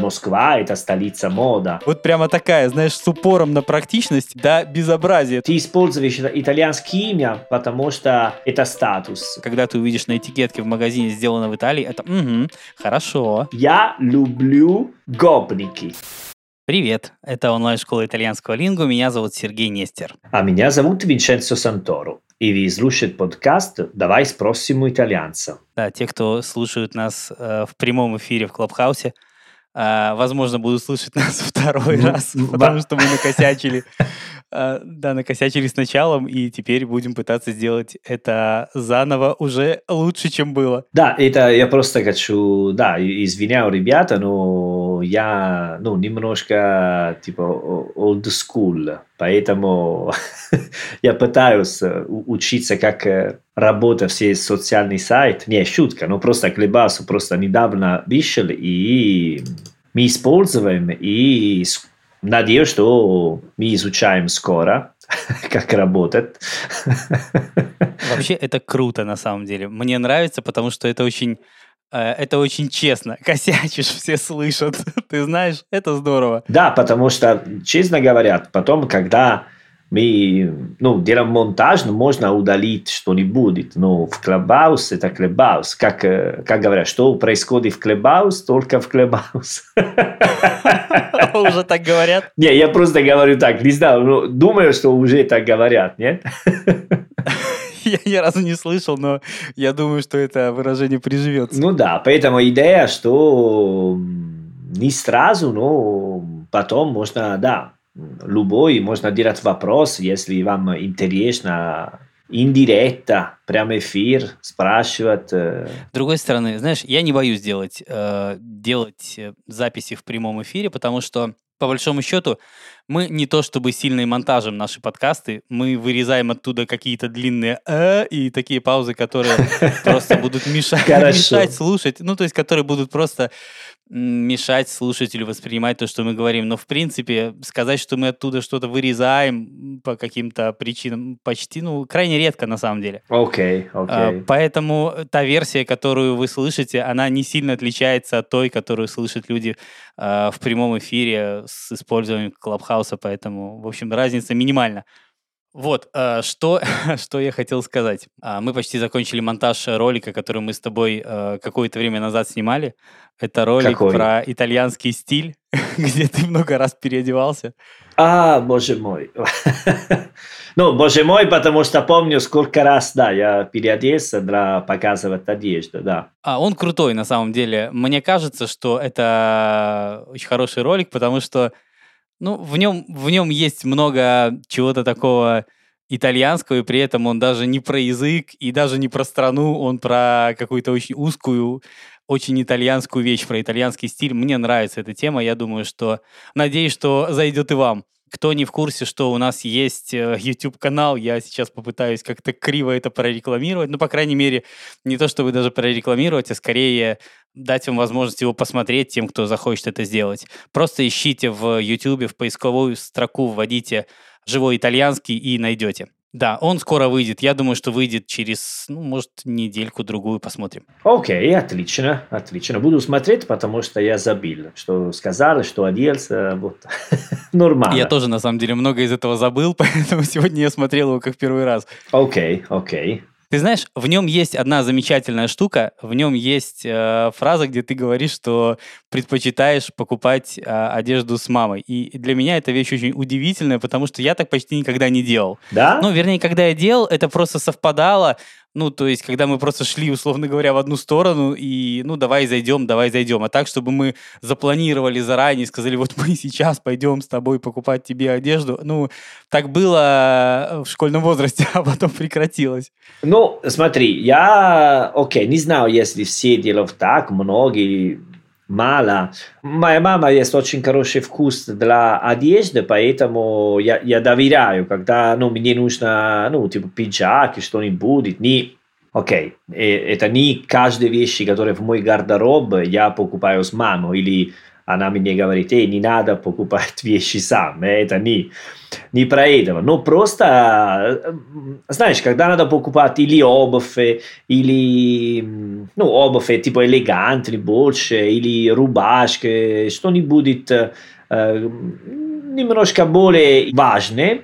Москва – это столица мода. Вот прямо такая, знаешь, с упором на практичность, да, безобразие. Ты используешь итальянское имя, потому что это статус. Когда ты увидишь на этикетке в магазине «Сделано в Италии», это угу, хорошо. Я люблю гопники. Привет, это онлайн-школа итальянского лингу, меня зовут Сергей Нестер. А меня зовут Винченцо Санторо. И вы слушаете подкаст «Давай спросим у итальянца». Да, те, кто слушают нас э, в прямом эфире в Клабхаусе, возможно, будут слышать нас второй ну, раз, потому что мы накосячили. Э, да, накосячили с началом, и теперь будем пытаться сделать это заново уже лучше, чем было. Да, это я просто хочу, да, извиняю, ребята, но я, ну, немножко, типа, old school, поэтому я пытаюсь учиться, как работать все социальный сайт. Не, шутка, но просто Клебасу просто недавно вышел, и мы используем, и Надеюсь, что мы изучаем скоро, как работает. Вообще, это круто на самом деле. Мне нравится, потому что это очень э, это очень честно. Косячишь, все слышат. Ты знаешь, это здорово. Да, потому что, честно говоря, потом, когда мы ну, делаем монтаж, но можно удалить что-нибудь. Но в Clubhouse это Clubhouse. Как, как говорят, что происходит в Clubhouse, только в Clubhouse. Уже так говорят? Не, я просто говорю так, не знаю, но думаю, что уже так говорят, нет? Я ни разу не слышал, но я думаю, что это выражение приживется. Ну да, поэтому идея, что не сразу, но потом можно, да, любой, можно делать вопрос, если вам интересно, индиректа, прям эфир, спрашивать. Э. С другой стороны, знаешь, я не боюсь делать, э, делать записи в прямом эфире, потому что по большому счету, мы не то чтобы сильно монтажем наши подкасты, мы вырезаем оттуда какие-то длинные э и такие паузы, которые просто будут мешать слушать, ну, то есть, которые будут просто мешать слушателю воспринимать то, что мы говорим. Но, в принципе, сказать, что мы оттуда что-то вырезаем по каким-то причинам, почти, ну, крайне редко на самом деле. Окей, okay, окей. Okay. Поэтому та версия, которую вы слышите, она не сильно отличается от той, которую слышат люди э, в прямом эфире с использованием Клабхауса, поэтому, в общем, разница минимальна. Вот, э, что, что я хотел сказать. А, мы почти закончили монтаж ролика, который мы с тобой э, какое-то время назад снимали. Это ролик Какой? про итальянский стиль, где ты много раз переодевался. А, боже мой. ну, боже мой, потому что помню, сколько раз, да, я переоделся для показывать одежду, да. А он крутой, на самом деле. Мне кажется, что это очень хороший ролик, потому что ну, в нем, в нем есть много чего-то такого итальянского, и при этом он даже не про язык, и даже не про страну, он про какую-то очень узкую, очень итальянскую вещь, про итальянский стиль. Мне нравится эта тема, я думаю, что... Надеюсь, что зайдет и вам. Кто не в курсе, что у нас есть э, YouTube-канал, я сейчас попытаюсь как-то криво это прорекламировать. Ну, по крайней мере, не то чтобы даже прорекламировать, а скорее дать вам возможность его посмотреть тем, кто захочет это сделать. Просто ищите в YouTube, в поисковую строку вводите «живой итальянский» и найдете. Да, он скоро выйдет. Я думаю, что выйдет через, ну, может, недельку-другую, посмотрим. Окей, okay, отлично, отлично. Буду смотреть, потому что я забил, что сказали, что оделся, вот, нормально. Я тоже, на самом деле, много из этого забыл, поэтому сегодня я смотрел его как первый раз. Окей, okay, окей. Okay. Ты знаешь, в нем есть одна замечательная штука. В нем есть э, фраза, где ты говоришь, что предпочитаешь покупать э, одежду с мамой. И для меня эта вещь очень удивительная, потому что я так почти никогда не делал. Да? Ну, вернее, когда я делал, это просто совпадало. Ну, то есть, когда мы просто шли, условно говоря, в одну сторону, и, ну, давай зайдем, давай зайдем. А так, чтобы мы запланировали заранее, сказали, вот мы сейчас пойдем с тобой покупать тебе одежду. Ну, так было в школьном возрасте, а потом прекратилось. Ну, смотри, я, окей, не знаю, если все делают так, многие мало. Моя мама есть очень хороший вкус для одежды, поэтому я, я доверяю, когда ну, мне нужно ну, типа пиджак и что-нибудь. Не, окей, okay. это не каждая вещь, которая в мой гардероб я покупаю с мамой или она мне говорит, эй, не надо покупать вещи сам, это не, не про этого. Но просто, э, знаешь, когда надо покупать или обувь, или, ну, обувь типа элегантный больше, или рубашка, что-нибудь э, немножко более важное,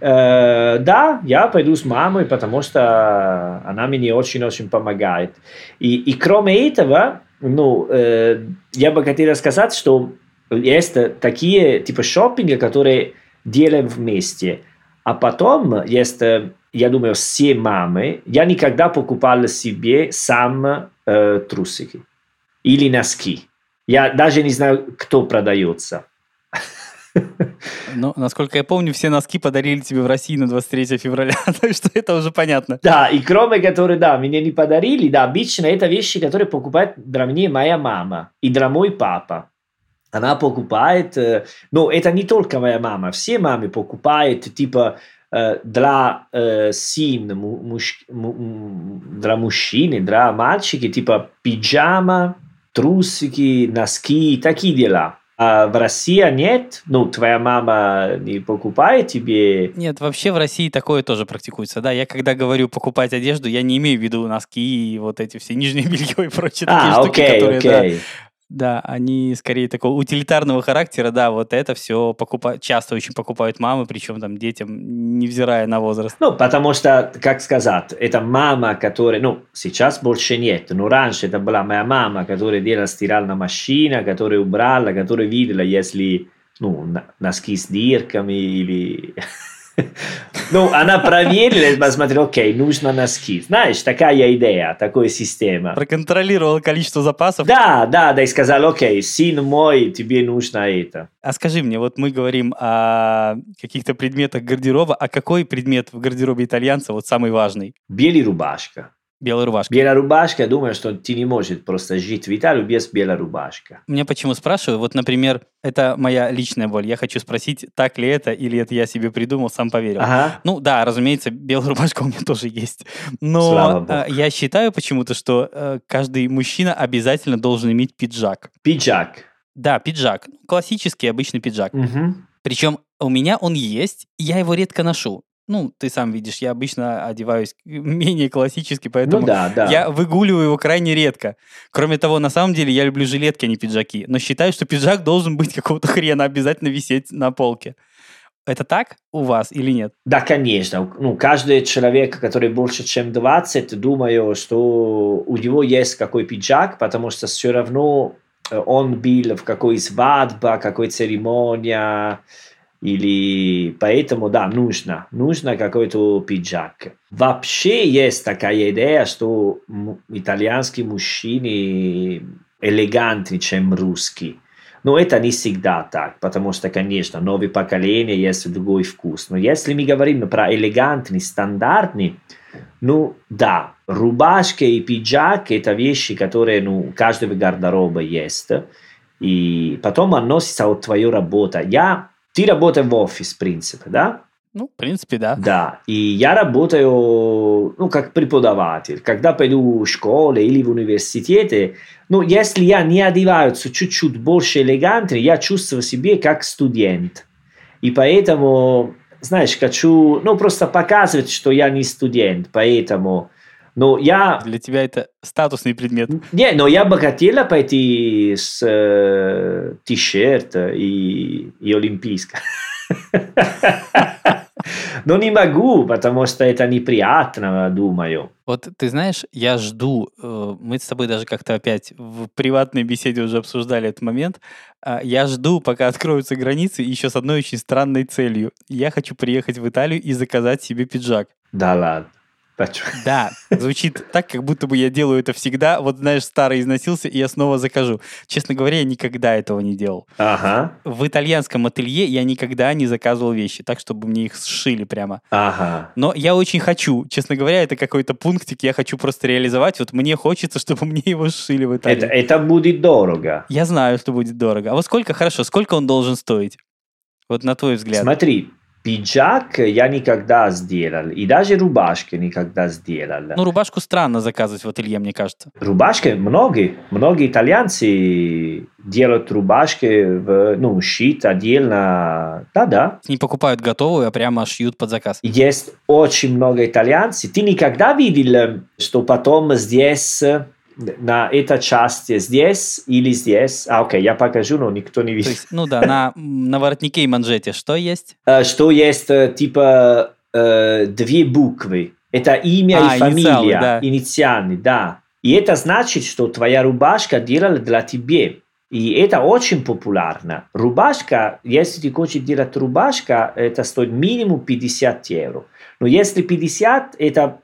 Э, да, я пойду с мамой, потому что она мне очень-очень помогает. И, и кроме этого, ну, э, я бы хотел сказать, что есть такие типа шопинга, которые делаем вместе. А потом есть, я думаю, все мамы. Я никогда покупал себе сам э, трусики или носки. Я даже не знаю, кто продается. Ну, насколько я помню, все носки подарили тебе в России на 23 февраля, так что это уже понятно. Да, и кроме которых, да, мне не подарили, да, обычно это вещи, которые покупает для меня моя мама и для мой папа. Она покупает, э, но это не только моя мама, все мамы покупают, типа, э, для э, син, муж, для мужчины, для мальчики, типа пиджама, трусики, носки, такие дела. А в России нет? Ну, твоя мама не покупает тебе? Нет, вообще в России такое тоже практикуется, да. Я когда говорю покупать одежду, я не имею в виду носки и вот эти все нижние белье и прочие а, такие штуки, окей, которые, окей. да, да, они скорее такого утилитарного характера, да, вот это все покупают, часто очень покупают мамы, причем там детям, невзирая на возраст. Ну, потому что, как сказать, это мама, которая, ну, сейчас больше нет, но раньше это была моя мама, которая делала стиральная машина, которая убрала, которая видела, если, ну, носки с дырками или Ну, она проверила, посмотрела, окей, нужно носки. Знаешь, такая идея, такая система. Проконтролировала количество запасов. Да, да, да, и сказал, окей, сын мой, тебе нужно это. А скажи мне, вот мы говорим о каких-то предметах гардероба, а какой предмет в гардеробе итальянца вот самый важный? Белая рубашка. Белая рубашка, я думаю, что ты не можешь просто жить в Италии без белой рубашки. Меня почему спрашиваю? Вот, например, это моя личная боль. Я хочу спросить, так ли это, или это я себе придумал, сам поверил. Ага. Ну да, разумеется, белая рубашка у меня тоже есть. Но э, я считаю почему-то, что э, каждый мужчина обязательно должен иметь пиджак. Пиджак. Да, пиджак. Классический обычный пиджак. Угу. Причем у меня он есть, я его редко ношу ну, ты сам видишь, я обычно одеваюсь менее классически, поэтому ну, да, да. я выгуливаю его крайне редко. Кроме того, на самом деле я люблю жилетки, а не пиджаки, но считаю, что пиджак должен быть какого-то хрена обязательно висеть на полке. Это так у вас или нет? Да, конечно. Ну, каждый человек, который больше, чем 20, думаю, что у него есть какой пиджак, потому что все равно э, он был в какой свадьбе, какой церемония, или поэтому, да, нужно, нужно какой-то пиджак. Вообще есть такая идея, что итальянские мужчины элегантнее, чем русские. Но это не всегда так, потому что, конечно, новое поколение есть другой вкус. Но если мы говорим про элегантный, стандартный, ну да, рубашка и пиджак – это вещи, которые ну, у каждого гардероба есть. И потом относится от твоей работы. Я ты работаешь в офис, в принципе, да? Ну, в принципе, да. Да, и я работаю, ну, как преподаватель. Когда пойду в школу или в университете, ну, если я не одеваюсь чуть-чуть больше элегантно, я чувствую себя как студент. И поэтому, знаешь, хочу, ну, просто показывать, что я не студент, поэтому но я... Для тебя это статусный предмет. Не, но я бы хотела пойти с э, t-shirt и, и олимпийска. Но не могу, потому что это неприятно, думаю. Вот ты знаешь, я жду, э, мы с тобой даже как-то опять в приватной беседе уже обсуждали этот момент, а, я жду, пока откроются границы, еще с одной очень странной целью. Я хочу приехать в Италию и заказать себе пиджак. Да ладно. Да, звучит так, как будто бы я делаю это всегда. Вот, знаешь, старый износился, и я снова закажу. Честно говоря, я никогда этого не делал. Ага. В итальянском ателье я никогда не заказывал вещи, так, чтобы мне их сшили прямо. Ага. Но я очень хочу. Честно говоря, это какой-то пунктик, я хочу просто реализовать. Вот мне хочется, чтобы мне его сшили в Италии. Это, это будет дорого. Я знаю, что будет дорого. А вот сколько, хорошо, сколько он должен стоить? Вот на твой взгляд. Смотри, пиджак я никогда сделал. И даже рубашки никогда сделал. Ну, рубашку странно заказывать в ателье, мне кажется. Рубашки многие. Многие итальянцы делают рубашки, в, ну, шить отдельно. Да-да. Не покупают готовую, а прямо шьют под заказ. Есть очень много итальянцев. Ты никогда видел, что потом здесь на этой части здесь или здесь. А, окей, я покажу, но никто не видит. есть, ну да, на, на воротнике и манжете что есть? Что есть, типа, две буквы. Это имя а, и фамилия. Инициалы, да. Инициальные, да. И это значит, что твоя рубашка делала для тебя. И это очень популярно. Рубашка, если ты хочешь делать рубашка, это стоит минимум 50 евро. Но если 50, это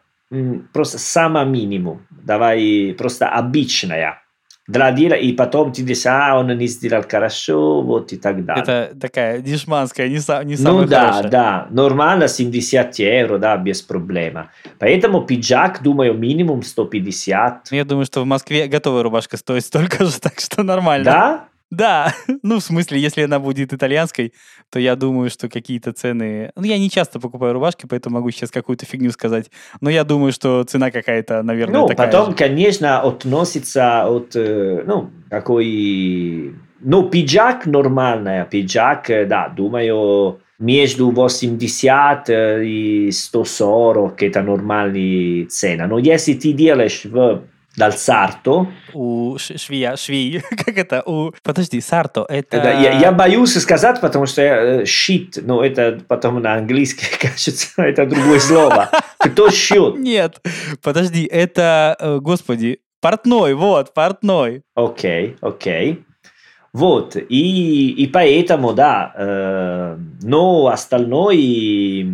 просто самое минимум. Давай просто обычная. Для дела, и потом ты говоришь, а, он не сделал хорошо, вот и так далее. Это такая дешманская, не, са, не самая Ну да, хорошая. да, нормально 70 евро, да, без проблем. Поэтому пиджак, думаю, минимум 150. Я думаю, что в Москве готовая рубашка стоит столько же, так что нормально. Да? Да, ну, в смысле, если она будет итальянской, то я думаю, что какие-то цены... Ну, я не часто покупаю рубашки, поэтому могу сейчас какую-то фигню сказать. Но я думаю, что цена какая-то, наверное, Ну, такая потом, же. конечно, относится от, э, ну, какой... Ну, пиджак нормальный, пиджак, э, да, думаю, между 80 э, и 140 это нормальная цена. Но если ты делаешь в dal sarto. У ш- швея, швей, как это? У... Подожди, сарто, это... Да, я, я боюсь сказать, потому что я, э, shit, ну это потом на английском, кажется, это другое слово. Кто шьет? Нет, подожди, это, э, господи, портной, вот, портной. Окей, окей. Вот, и, и поэтому, да, э, но остальное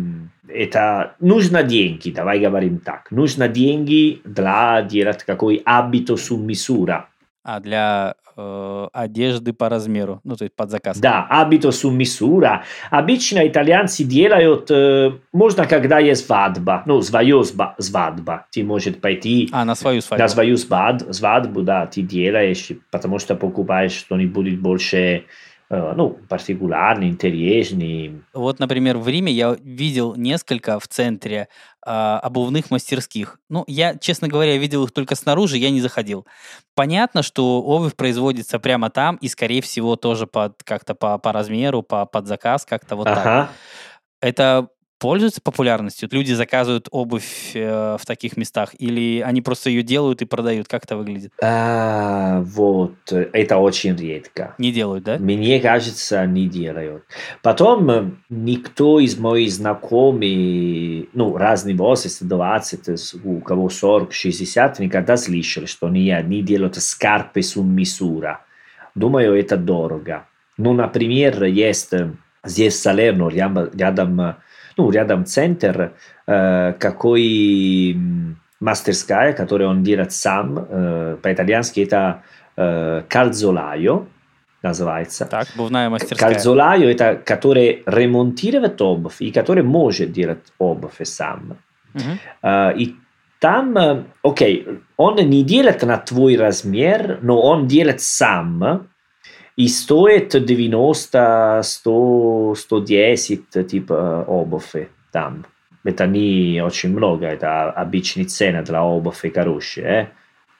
это нужно деньги, давай говорим так, нужно деньги для делать какой абито su misura. А для э, одежды по размеру, ну, то есть под заказ. Да, абито su misura. Обычно итальянцы делают, э, можно когда есть свадьба, ну, свою свадьба, ты можешь пойти А, на свою свадьбу. на свою свад- свадьбу, да, ты делаешь, потому что покупаешь что-нибудь больше, ну, партикулярный, интересный. Вот, например, в Риме я видел несколько в центре а, обувных мастерских. Ну, я, честно говоря, видел их только снаружи, я не заходил. Понятно, что обувь производится прямо там и, скорее всего, тоже под как-то по, по размеру, по, под заказ, как-то вот так. Ага. Это пользуется популярностью? Люди заказывают обувь э, в таких местах или они просто ее делают и продают? Как это выглядит? А, вот, это очень редко. Не делают, да? Мне кажется, не делают. Потом э, никто из моих знакомых, ну, разный возраст, 20, у кого 40, 60, никогда слышал, что они, они делают скарпы с misura. Думаю, это дорого. Ну, например, есть э, здесь в Салерно, рядом, рядом, ну, рядом центр, э, какой мастерская, которую он делает сам, э, по-итальянски это э, calzolaio, называется. Так, обувная мастерская. Calzolaio это который ремонтирует обувь и который может делать обувь сам. Мгм. Э, и там, э, окей, он не делает на твой размер, но он делает сам. И стоит 90, 100, 110 типа обуви там. Это не очень много, это обычная цена для обуви хорошая. Э?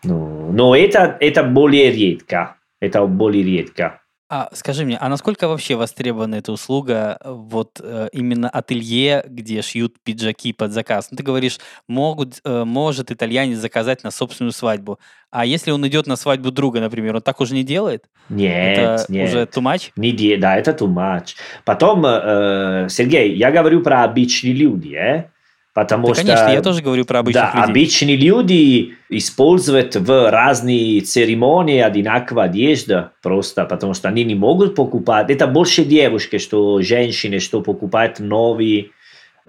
Ну, но это, это более редко. Это более редко. А скажи мне, а насколько вообще востребована эта услуга, э, вот э, именно ателье, где шьют пиджаки под заказ? Ну, ты говоришь, могут, э, может итальянец заказать на собственную свадьбу. А если он идет на свадьбу друга, например, он так уже не делает? Нет, Это нет. уже too much? Не де- да, это too much. Потом, э, Сергей, я говорю про обычные люди, э? Потому Да, что... конечно, я тоже говорю про обычных да, людей. обычные люди используют в разные церемонии одинаковую одежду, просто потому что они не могут покупать. Это больше девушки, что женщины, что покупают новые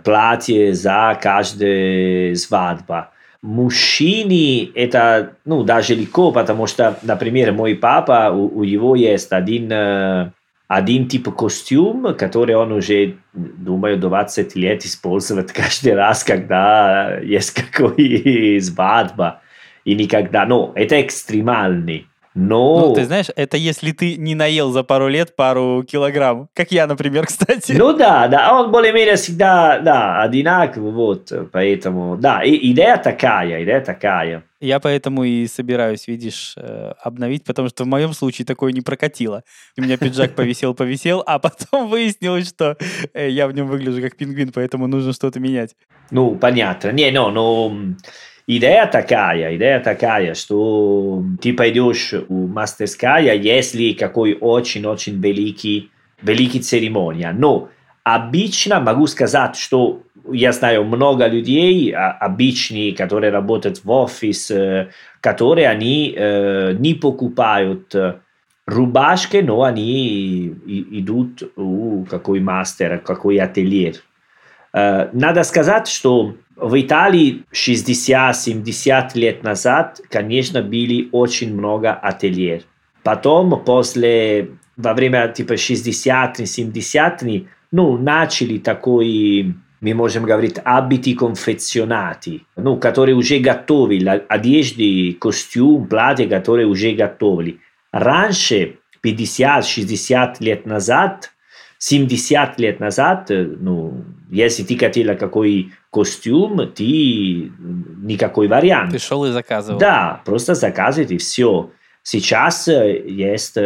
платья за каждую свадьбу. Мужчины это ну, даже легко, потому что, например, мой папа, у, у него есть один, э, один тип костюм, который он уже, думаю, 20 лет использует каждый раз, когда есть какой свадьба. И никогда, ну, это экстремальный. Но... Ну, ты знаешь, это если ты не наел за пару лет пару килограмм. Как я, например, кстати. Ну да, да, он более-менее всегда, да, одинаковый, вот, поэтому, да, и, идея такая, идея такая. Я поэтому и собираюсь, видишь, э, обновить, потому что в моем случае такое не прокатило. У меня пиджак повисел-повисел, а потом выяснилось, что э, я в нем выгляжу как пингвин, поэтому нужно что-то менять. Ну, понятно. Не, ну, ну, Идея такая, идея такая, что ты пойдешь у мастерская, если какой очень-очень великий, великий церемония. Но обычно могу сказать, что я знаю много людей, обычные, которые работают в офис, которые они э, не покупают рубашки, но они идут у какой мастер, какой ательер. Э, надо сказать, что в Италии 60-70 лет назад, конечно, были очень много ательер. Потом, после, во время типа 60-70 ну, начали такой, мы можем говорить, абити конфекционати, ну, которые уже готовили, одежды, костюм, платья, которые уже готовили. Раньше, 50-60 лет назад, 70 лет назад, ну, если ты хотела какой костюм, ты никакой вариант. Ты шел и заказывал. Да, просто заказывать и все. Сейчас есть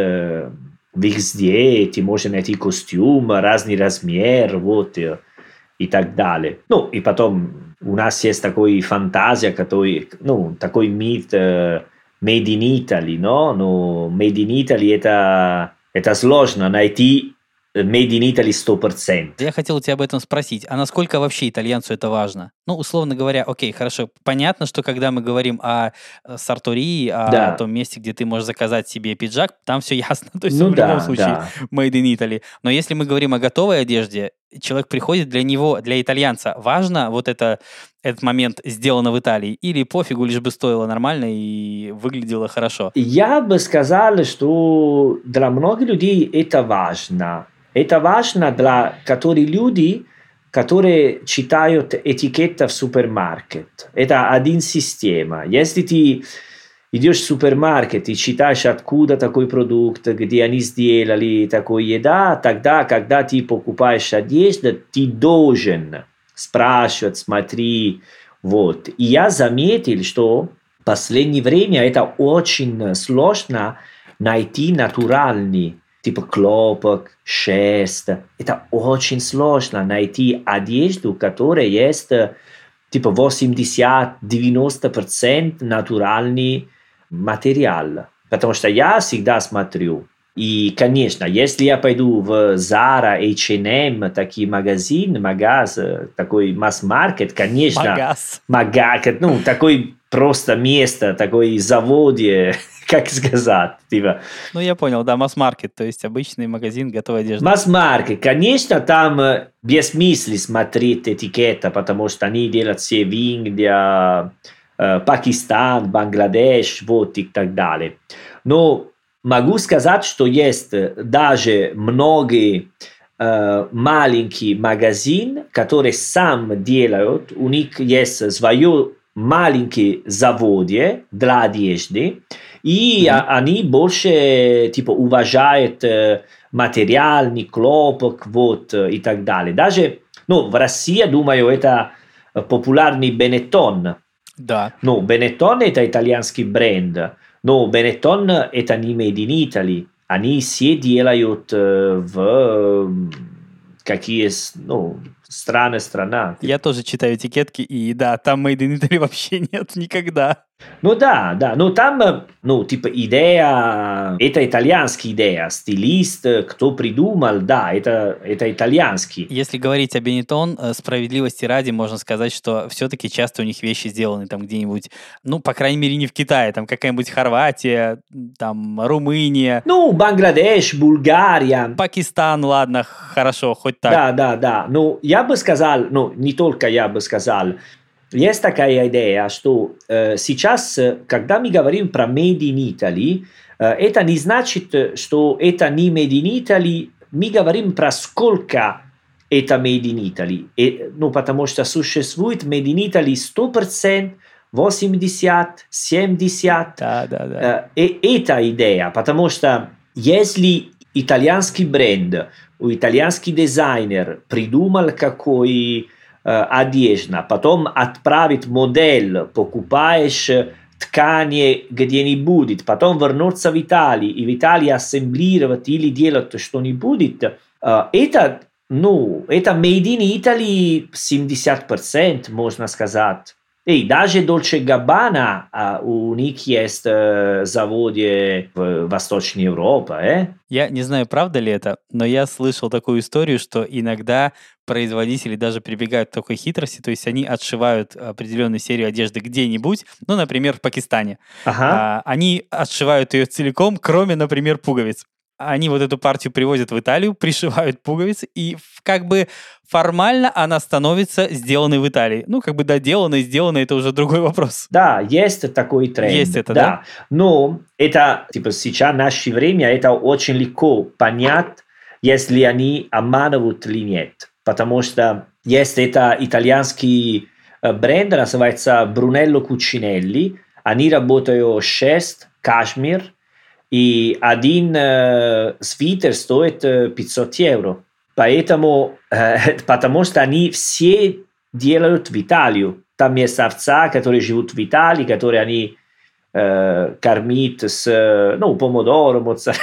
везде, ты можешь найти костюм, разный размер, вот, и, так далее. Ну, и потом у нас есть такой фантазия, который, ну, такой мит uh, made in Italy, но, но made in Italy это, это сложно найти made in Italy 100%. Я хотел у тебя об этом спросить. А насколько вообще итальянцу это важно? Ну, условно говоря, окей, хорошо. Понятно, что когда мы говорим о э, Сартории, о да. том месте, где ты можешь заказать себе пиджак, там все ясно. То есть ну, в да, любом случае да. made in Italy. Но если мы говорим о готовой одежде, человек приходит, для него, для итальянца важно вот это, этот момент сделано в Италии или пофигу, лишь бы стоило нормально и выглядело хорошо? Я бы сказал, что для многих людей это важно. Это важно для которых люди, которые читают этикетта в супермаркет. Это один система. Если ты идешь в супермаркет и читаешь, откуда такой продукт, где они сделали такой еда, тогда, когда ты покупаешь одежду, ты должен спрашивать, смотри, вот. И я заметил, что в последнее время это очень сложно найти натуральный типа хлопок, шерсть. Это очень сложно найти одежду, которая есть типа 80-90% натуральный материал. Потому что я всегда смотрю, и, конечно, если я пойду в Zara, H&M, такие магазины, магаз, такой масс-маркет, конечно... Магаз. Магаз, ну, такой просто место, такой заводе, как сказать, типа. Ну, я понял, да, масс-маркет, то есть обычный магазин готовой одежды. Масс-маркет, конечно, там э, бессмысленно смотреть этикета, потому что они делают все в Индии, э, Пакистан, Бангладеш, вот и так далее. Но могу сказать, что есть даже многие э, маленькие магазины, которые сам делают, у них есть свое маленькие заводы для одежды, и mm-hmm. они больше типа уважают э, материальный хлопок вот и так далее. Даже ну, в России, думаю, это популярный Benetton. Да. Ну, Benetton это итальянский бренд, но Benetton это не made in Italy. Они все делают в какие, ну, страны страна. Я тоже читаю этикетки, и да, там Made in Italy вообще нет никогда. Ну да, да, ну там, ну типа идея, это итальянская идея, стилист, кто придумал, да, это, это итальянский. Если говорить о Бенетон, э, справедливости ради можно сказать, что все-таки часто у них вещи сделаны там где-нибудь, ну, по крайней мере, не в Китае, там какая-нибудь Хорватия, там Румыния. Ну, Бангладеш, Булгария. Пакистан, ладно, хорошо, хоть так. Да, да, да, ну, я бы сказал, ну, не только я бы сказал, есть такая идея, что э, сейчас, когда мы говорим про Made in Italy, э, это не значит, что это не Made in Italy, мы говорим про сколько это Made in Italy. И, ну, потому что существует Made in Italy 100% в 80, 70. Да, да, да. Э, и эта идея, потому что если итальянский бренд, итальянский дизайнер придумал какой э, одежда, потом отправит модель, покупаешь ткани где-нибудь, потом вернуться в Италию и в Италии ассемблировать или делать что-нибудь, это, ну, это made in Italy 70%, можно сказать. И даже Dolce Gabbana а, у них есть э, заводы в Восточной Европе. Э? Я не знаю, правда ли это, но я слышал такую историю, что иногда производители даже прибегают к такой хитрости, то есть они отшивают определенную серию одежды где-нибудь, ну, например, в Пакистане. Ага. А, они отшивают ее целиком, кроме, например, пуговиц они вот эту партию привозят в Италию, пришивают пуговицы, и как бы формально она становится сделанной в Италии. Ну, как бы доделанной, сделанной, это уже другой вопрос. Да, есть такой тренд. Есть это, да? да? Но это, типа, сейчас, наше время, это очень легко понять, если они обманывают или нет. Потому что есть это итальянский э, бренд, называется Brunello Cucinelli. Они работают шесть кашмир, и один э, свитер стоит 500 евро. Поэтому, э, потому что они все делают в Италию. Там есть овца, которые живут в Италии, которые они э, кормят с ну, помидором, моцареллой.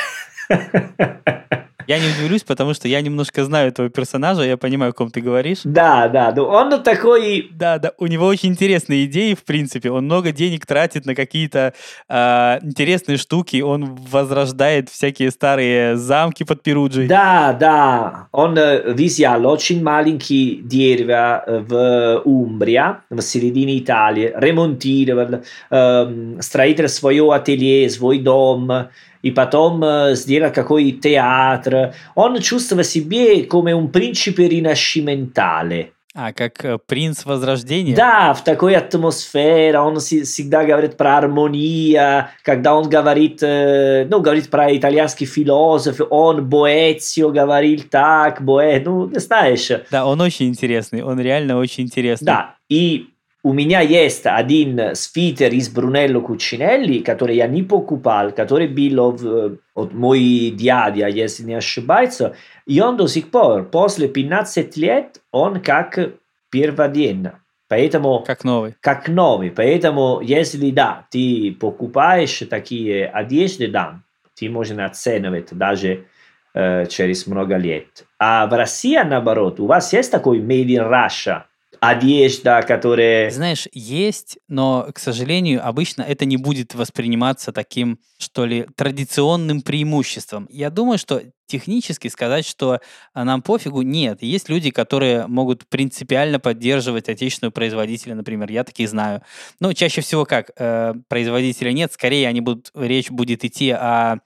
Я не удивлюсь, потому что я немножко знаю этого персонажа, я понимаю, о ком ты говоришь. Да, да, ну он такой... Да, да, у него очень интересные идеи, в принципе. Он много денег тратит на какие-то э, интересные штуки, он возрождает всякие старые замки под Перуджей. Да, да, он э, взял очень маленький дерево э, в Умбрия, в середине Италии, ремонтировал, э, строил свое ателье, свой дом, и потом э, сделал какой театр. Он чувствовал себя как un principe rinascimentale. А, как э, принц Возрождения? Да, в такой атмосфере. Он всегда говорит про армония. Когда он говорит, э, ну, говорит про итальянский философ, он Боэцио говорил так, Боэ, ну, знаешь. Да, он очень интересный, он реально очень интересный. Да, и у меня есть один свитер из Брунелло Кучинелли, который я не покупал, который был от мой дядя, если не ошибаюсь, и он до сих пор, после 15 лет, он как перводень. Поэтому, как новый. Как новый. Поэтому, если да, ты покупаешь такие одежды, да, ты можешь оценивать даже э, через много лет. А в России, наоборот, у вас есть такой made in Russia – одежда, которая... Знаешь, есть, но, к сожалению, обычно это не будет восприниматься таким, что ли, традиционным преимуществом. Я думаю, что технически сказать, что а, нам пофигу, нет. Есть люди, которые могут принципиально поддерживать отечественного производителя, например, я таких знаю. Но чаще всего как? Э, производителя нет, скорее они будут, речь будет идти о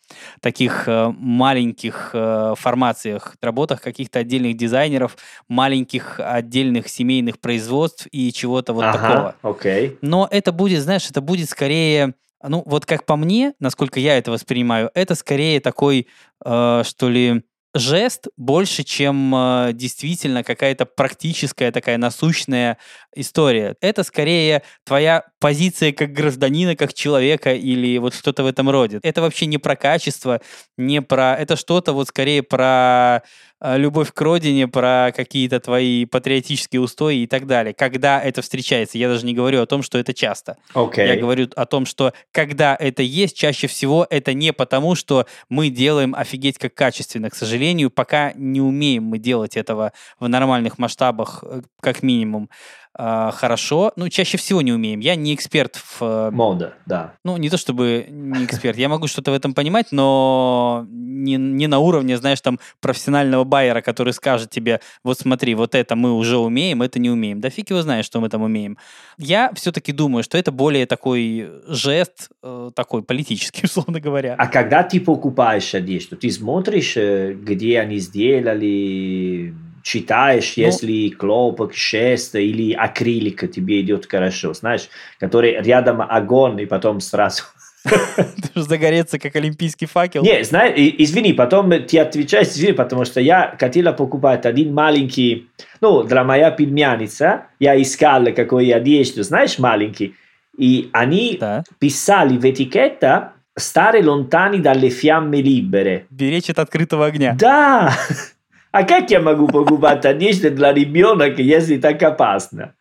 таких э, маленьких э, формациях, работах каких-то отдельных дизайнеров, маленьких отдельных семейных производств и чего-то вот ага, такого. Okay. Но это будет, знаешь, это будет скорее ну, вот как по мне, насколько я это воспринимаю, это скорее такой, э, что ли, жест больше, чем э, действительно какая-то практическая такая насущная история. Это скорее твоя позиция как гражданина, как человека или вот что-то в этом роде. Это вообще не про качество, не про... Это что-то вот скорее про любовь к родине, про какие-то твои патриотические устои и так далее. Когда это встречается, я даже не говорю о том, что это часто. Okay. Я говорю о том, что когда это есть, чаще всего это не потому, что мы делаем офигеть как качественно. К сожалению, пока не умеем мы делать этого в нормальных масштабах, э, как минимум э, хорошо. Ну, чаще всего не умеем. Я не эксперт в... Э, Мода, да. Ну, не то чтобы не эксперт. Я могу что-то в этом понимать, но не, не на уровне, знаешь, там, профессионального байера, который скажет тебе, вот смотри, вот это мы уже умеем, это не умеем. Да фиг его знает, что мы там умеем. Я все-таки думаю, что это более такой жест, э, такой политический, условно говоря. А когда ты покупаешь одежду, ты смотришь, э, где они сделали читаешь, ну, если клопок, шест или акрилик тебе идет хорошо, знаешь, который рядом огонь и потом сразу загореться, как олимпийский факел. Не, знаешь, извини, потом ты отвечаешь, извини, потому что я хотела покупать один маленький, ну, для моя пельмяница, я искал какой одежду, знаешь, маленький, И они Да. pissali в этикетта stare lontani dalle fiamme libere. Беречь от открытого огня. Да! А как я могу покупать одежду для ребенка, если так опасно?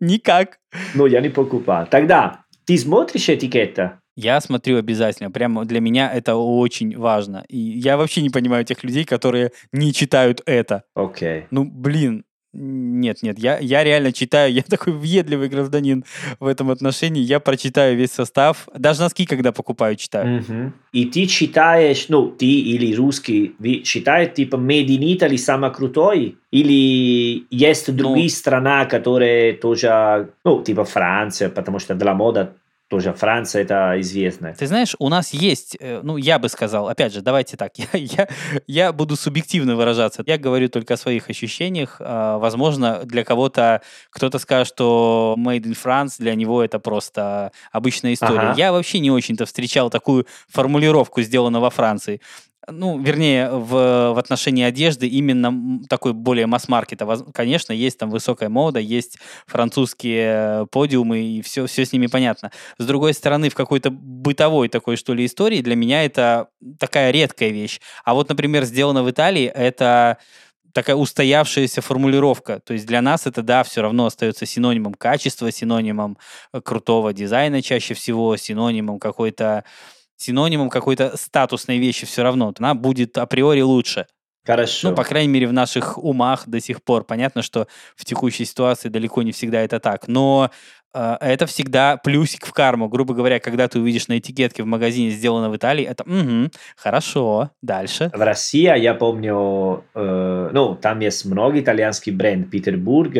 Никак. Ну, я не покупал. Тогда ты смотришь этикетта? Я смотрю обязательно. Прямо для меня это очень важно. И я вообще не понимаю тех людей, которые не читают это. Ok. Ну, блин, нет, нет, я, я реально читаю, я такой въедливый гражданин в этом отношении, я прочитаю весь состав, даже носки, когда покупаю, читаю. Мгм. И ты читаешь, ну, ты или русский, вы читаете типа Made in Italy самый крутой? Или есть другие страны, которые тоже, ну, типа Франция, потому что для мода тоже Франция это известно. Ты знаешь, у нас есть, э, ну, я бы сказал, опять же, давайте так, я, я, я буду субъективно выражаться. Я говорю только о своих ощущениях. А, Возможно, для кого-то, кто-то скажет, что Made in France, для него это просто обычная история. Ага. Я вообще не очень-то встречал такую формулировку, сделанную во Франции. Ну, вернее, в, в отношении одежды именно такой более масс-маркета. Конечно, есть там высокая мода, есть французские э, подиумы, и все, все с ними понятно. С другой стороны, в какой-то бытовой такой, что ли, истории для меня это такая редкая вещь. А вот, например, сделано в Италии, это такая устоявшаяся формулировка. То есть для нас это, да, все равно остается синонимом качества, синонимом э, крутого дизайна чаще всего, синонимом какой-то синонимом какой-то статусной вещи все равно. Она будет априори лучше. Хорошо. Ну, по крайней мере, в наших умах до сих пор. Понятно, что в текущей ситуации далеко не всегда это так. Но э, это всегда плюсик в карму. Грубо говоря, когда ты увидишь на этикетке в магазине сделано в Италии, это «Мгм, хорошо, дальше. В России, я помню, э, ну, там есть много итальянских брендов. Петербург,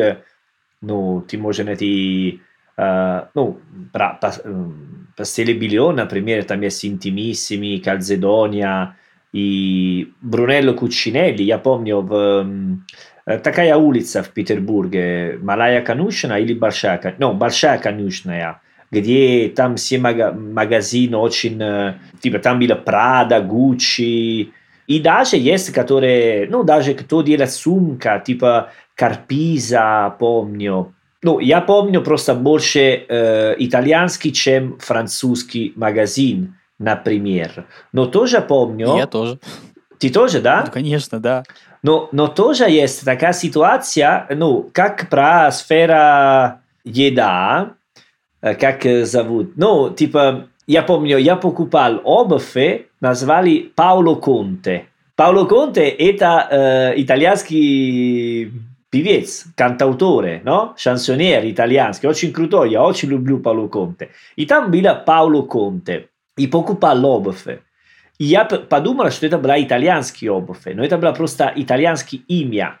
ну, ты можешь найти, ну, про, по, эм, по стиле Белье, например, там есть Intimissimi, Calzedonia и Брунелло Кучинелли. Я помню, в, эм, э, такая улица в Петербурге, Малая Конюшина или Большая, Кон- ну, Большая Конюшная, где там все мага- магазины очень, э, типа там было Прада, Гуччи, и даже есть, которые, ну, даже кто делает сумка, типа Карпиза, помню. Ну, я помню просто больше э, итальянский, чем французский магазин, например. Но тоже помню... Я тоже. Ты тоже, да? Ну, конечно, да. Но, но тоже есть такая ситуация, ну, как про сфера еда, э, как зовут. Ну, типа, я помню, я покупал обувь, назвали Пауло Конте. Пауло Конте это э, итальянский певец, кантауторе, no? шансонер итальянский, очень крутой, я очень люблю Пауло Конте. И там было Пауло Конте. И покупал обувь. И я п- подумал, что это была итальянский обувь, но это было просто итальянский имя.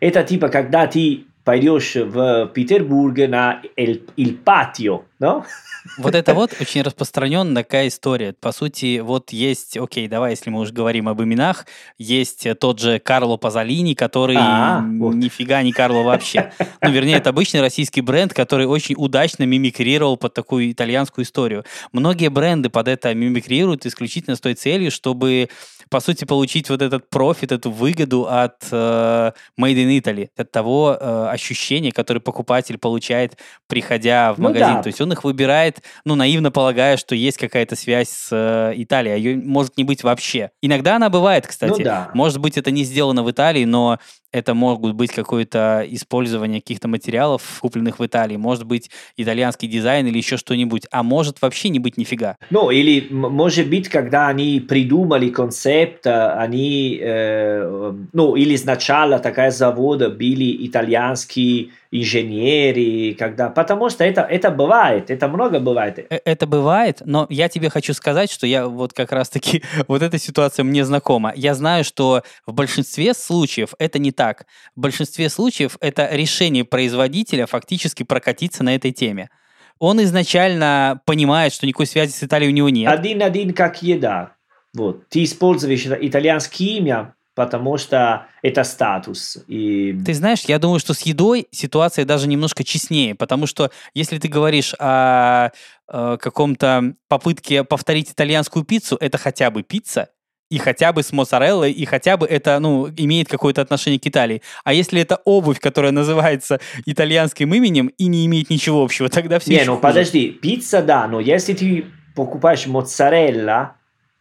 Это типа, когда ты пойдешь в Петербург на el, il patio, no? Вот это вот очень распространенная такая история. По сути, вот есть, окей, давай, если мы уже говорим об именах, есть э, тот же Карло Пазолини, который А, вот. нифига не Карло вообще. Ну, вернее, это обычный российский бренд, который очень удачно мимикрировал под такую итальянскую историю. Многие бренды под это мимикрируют исключительно с той целью, чтобы по сути, получить вот этот профит, эту выгоду от э, Made in Italy, от того э, ощущения, которое покупатель получает, приходя в Ну магазин. да. То есть он их выбирает, ну, наивно полагая, что есть какая-то связь с э, Италией, а ее может не быть вообще. Иногда она бывает, кстати. Ну да. Может быть, это не сделано в Италии, но это могут быть какое-то использование каких-то материалов, купленных в Италии. Может быть, итальянский дизайн или еще что-нибудь. А может вообще не быть нифига. Ну, или, может быть, когда они придумали концепт, э, они, э, ну, или сначала такая завода были итальянские инженеры, когда, потому что это, это бывает, это много бывает. Э, Это бывает, но я тебе хочу сказать, что я вот как раз-таки, вот эта ситуация мне знакома. Я знаю, что в большинстве случаев это не так. В большинстве случаев это решение производителя фактически прокатиться на этой теме. Он изначально понимает, что никакой связи с Италией у него нет. Один-один как еда. Вот. Ты используешь итальянское имя, потому что это статус. И... Ты знаешь, я думаю, что с едой ситуация даже немножко честнее, потому что если ты говоришь о, э, каком-то попытке повторить итальянскую пиццу, это хотя бы пицца, и хотя бы с моцареллой, и хотя бы это, ну, имеет какое-то отношение к Италии. А если это обувь, которая называется итальянским именем и не имеет ничего общего, тогда все Не, ну хуже. подожди, пицца, да, но если ты покупаешь моцарелла,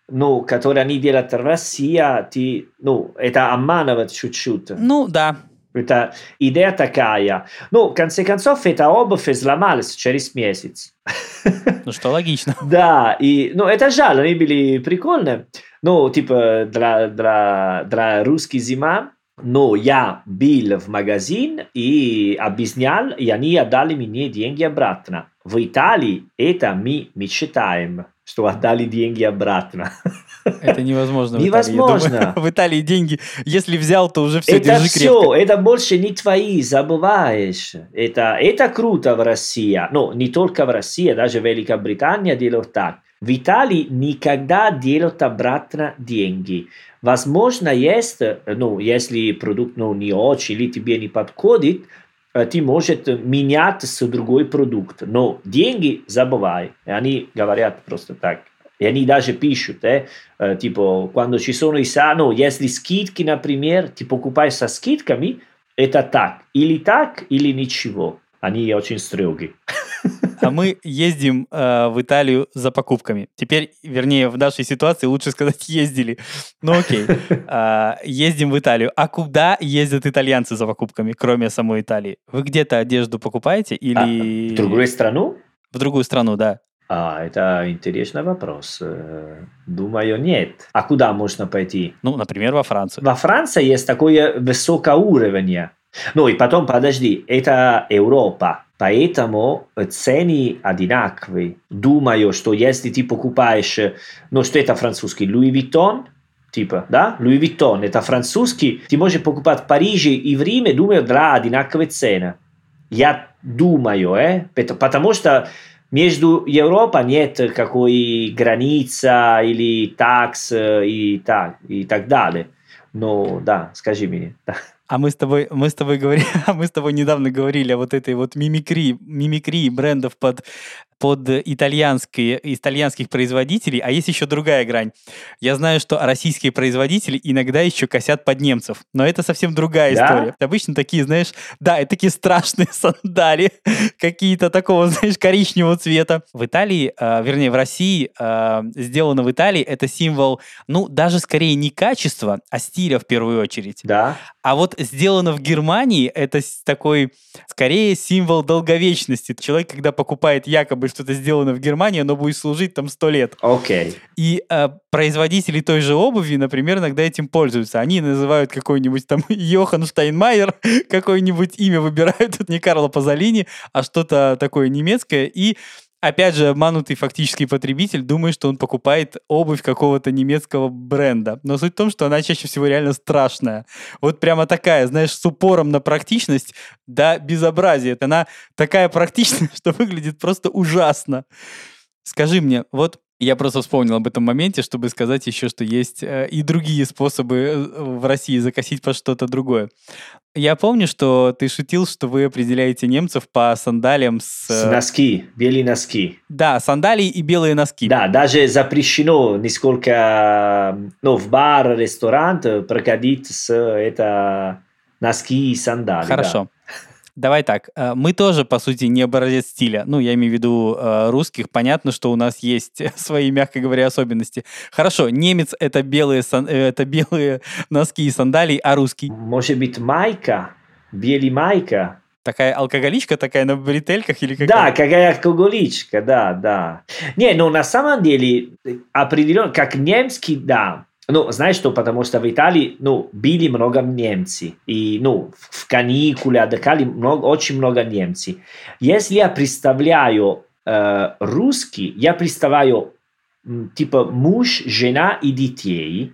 ну, которую они делают в России, ты, ну, это обманывает чуть-чуть. Ну, да. Это идея такая. Ну, в конце концов, эта обувь сломалась через месяц. Ну, что логично. Да, и, ну, это жаль, они были прикольные. Ну, типа, для, для, для русский зима. Но я был в магазин и объяснял, и они отдали мне деньги обратно. В Италии это мы мечтаем, что отдали деньги обратно. Это невозможно. в Италии, я думаю. Невозможно. В Италии деньги, если взял, то уже все, это держи все, крепко. это больше не твои, забываешь. Это, это круто в России. Ну, не только в России, даже Великобритания делают так. В Италии никогда делают обратно деньги. Возможно, есть, ну, если продукт ну, не очень или тебе не подходит, ты можешь менять с другой продукт. Но деньги забывай. Они говорят просто так. И они даже пишут, э, э, типа, quando ci sono i sa, ну, если скидки, например, ты покупаешь со скидками, это так. Или так, или ничего. Они очень строгие. А мы ездим э, в Италию за покупками. Теперь, вернее, в нашей ситуации лучше сказать ездили. Ну окей. А, ездим в Италию. А куда ездят итальянцы за покупками, кроме самой Италии? Вы где-то одежду покупаете или... А, в другую страну? В другую страну, да. А, это интересный вопрос. Э, Думаю, нет. А куда можно пойти? Ну, например, во Францию. Во Франции есть такое высокое уровень. Ну и потом, подожди, это Европа. Поэтому цены одинаковые. Думаю, что если ты покупаешь, э, ну что это французский, Louis Vuitton, типа, да, Louis Vuitton, это французский, ты можешь покупать в Париже и в Риме, думаю, для одинаковой цены. Я думаю, э, пот- потому что между Европой нет какой границы или такс э, и так, и так далее. Ну, да, скажи мне. Да. А мы с тобой, мы с тобой говорили, а мы с тобой недавно говорили о вот этой вот мимикрии, мимикрии брендов под под итальянские, итальянских производителей, а есть еще другая грань. Я знаю, что российские производители иногда еще косят под немцев, но это совсем другая Да? история. Обычно такие, знаешь, да, это такие страшные сандали, какие-то такого, знаешь, коричневого цвета. В Италии, э, вернее, в России э, сделано в Италии, это символ, ну, даже скорее не качества, а стиля в первую очередь. Да. А вот сделано в Германии, это такой, скорее, символ долговечности. Человек, когда покупает якобы что-то сделано в Германии, оно будет служить там сто лет. Окей. И э, производители той же обуви, например, иногда этим пользуются. Они называют какой-нибудь там Йохан Штайнмайер, какое-нибудь имя выбирают, это не Карло Пазолини, а что-то такое немецкое, и Опять же, обманутый фактически потребитель думает, что он покупает обувь какого-то немецкого бренда. Но суть в том, что она чаще всего реально страшная. Вот прямо такая, знаешь, с упором на практичность до безобразия. Она такая практичная, что выглядит просто ужасно. Скажи мне, вот я просто вспомнил об этом моменте, чтобы сказать еще, что есть э, и другие способы э, в России закосить под что-то другое. Я помню, что ты шутил, что вы определяете немцев по сандалиям с... С э, носки, белые носки. Да, сандалии и белые носки. Да, даже запрещено несколько, ну, в бар, ресторан проходить с это носки и сандали. да. Давай так, э, мы тоже, по сути, не образец стиля. Ну, я имею в виду э, русских. Понятно, что у нас есть свои, мягко говоря, особенности. Хорошо, немец — это белые, сан- э, это белые носки и сандалии, а русский? Может быть, майка, белый майка. Такая алкоголичка такая на бретельках или как? Да, какая алкоголичка, да, да. Не, ну на самом деле, определенно, как немский, да. Ну, знаешь что, потому что в Италии, ну, были много немцы. И, ну, в каникуле отдыхали много, очень много немцев. Если я представляю э, русский, я представляю, типа, муж, жена и детей,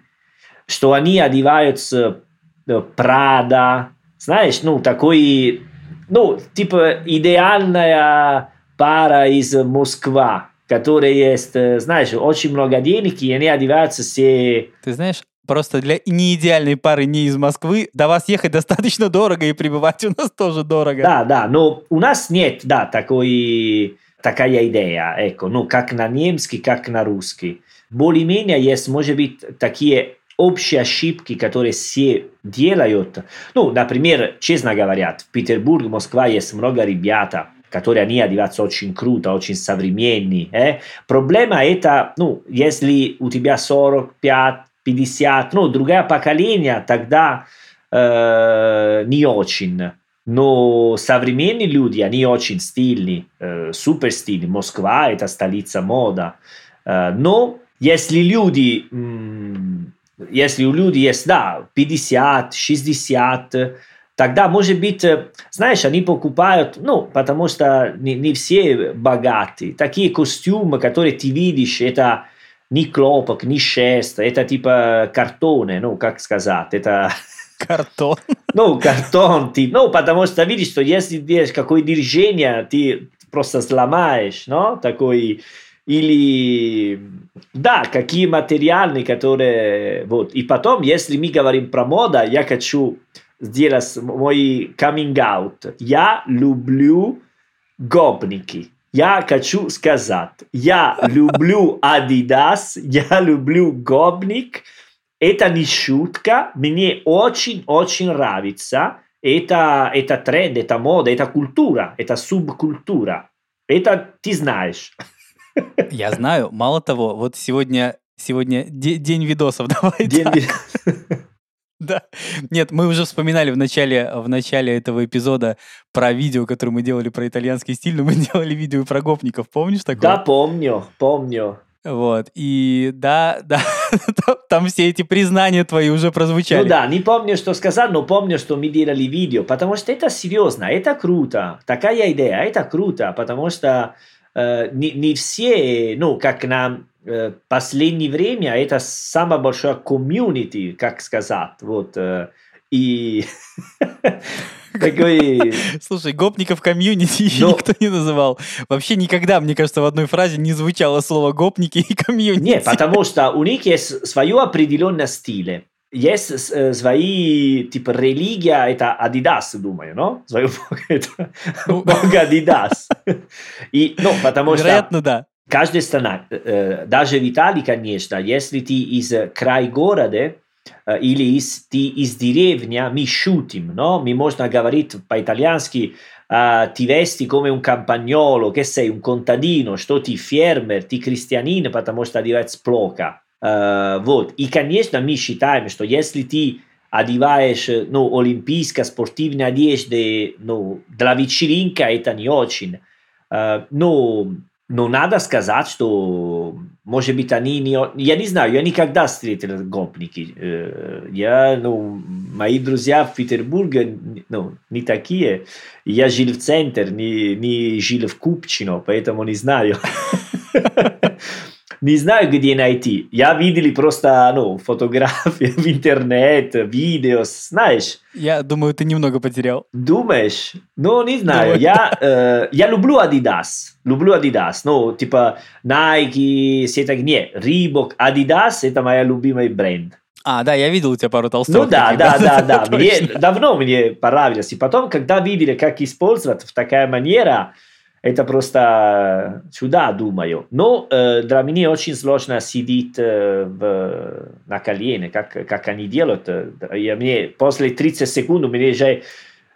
что они одеваются э, Прада, знаешь, ну, такой, ну, типа, идеальная пара из Москвы, которая есть, э, знаешь, очень много денег, и они одеваются все... Ты знаешь, просто для неидеальной пары не из Москвы до вас ехать достаточно дорого, и пребывать у нас тоже дорого. Да, да, но у нас нет, да, такой такая идея, эко, ну, как на немецкий, как на русский. Более-менее есть, может быть, такие общие ошибки, которые все делают. Ну, например, честно говоря, в Петербурге, Москва есть много ребят, которые они одеваются очень круто, очень современные. Э? Проблема это, ну, если у тебя 45, 50, ну, другое поколение, тогда э, не очень. Но современные люди, они очень стильные, э, супер стильные. Москва – это столица мода. Э, но если люди, если у людей есть, да, 50, 60, тогда, может быть, знаешь, они покупают, ну, потому что не, не все богатые. Такие костюмы, которые ты видишь, это не хлопок, не шерсть, это типа картоны, ну, как сказать, это... Картон. Ну, картон, ты, ну, потому что видишь, что если делаешь какое движение, ты просто сломаешь, ну, такой или да, какие материалы, которые вот. И потом, если мы говорим про мода, я хочу сделать мой coming out. Я люблю гопники. Я хочу сказать, я люблю Adidas, я люблю гопник. Это не шутка, мне очень-очень нравится. Это, это тренд, это мода, это культура, это субкультура. Это ты знаешь. Я знаю. Мало того, вот сегодня, сегодня день видосов. Давай день так. Да. Нет, мы уже вспоминали в начале, в начале этого эпизода про видео, которое мы делали про итальянский стиль, но мы делали видео про гопников. Помнишь такое? Да, помню, помню. Вот, и да, да, там все эти признания твои уже прозвучали. Ну да, не помню, что сказать, но помню, что мы делали видео, потому что это серьезно, это круто, такая идея, это круто, потому что э, не, не все, ну, как нам последнее время, это самое большое комьюнити, как сказать, вот, э, и такой... Слушай, гопников комьюнити еще никто не называл. Вообще никогда, мне кажется, в одной фразе не звучало слово гопники и комьюнити. Нет, потому что у них есть свое определенное стиль есть э, свои, типа, религия, это Adidas, думаю, но? Свою это ну, бога Adidas. И, ну, потому Вероятно, что... да. Каждая страна, э, даже в Италии, конечно, если ты из край города, э, или из, ты из деревни, мы шутим, но? Мы можно говорить по-итальянски, Uh, ti vesti come un campagnolo, che sei un contadino, что ты фермер, ты крестьянин, потому что одевать плохо. Uh, вот. И, конечно, мы считаем, что если ты одеваешь ну, олимпийская спортивная одежда ну, для вечеринка, это не очень. Uh, но, но надо сказать, что, может быть, они не... Я не знаю, я никогда встретил гопники. Uh, я, ну, мои друзья в Петербурге ну, не такие. Я жил в центре, не, не жил в Купчино, поэтому не знаю. не знаю, где найти. Я видел просто, ну, фотографии в интернет, видео, знаешь. Я думаю, ты немного потерял. Думаешь? Ну, не знаю. Я, э, я люблю Adidas. Люблю Adidas. Ну, типа Nike, все так... Нет, Reebok, Adidas – это моя любимый бренд. А, да, я видел у тебя пару толстовок. Ну да, да, да, да. Мне, давно мне понравилось. И потом, когда видели, как использовать в такая манера, это просто сюда думаю. Но э, для меня очень сложно сидеть э, в, на колене, как, как они делают. Я, мне, после 30 секунд у меня уже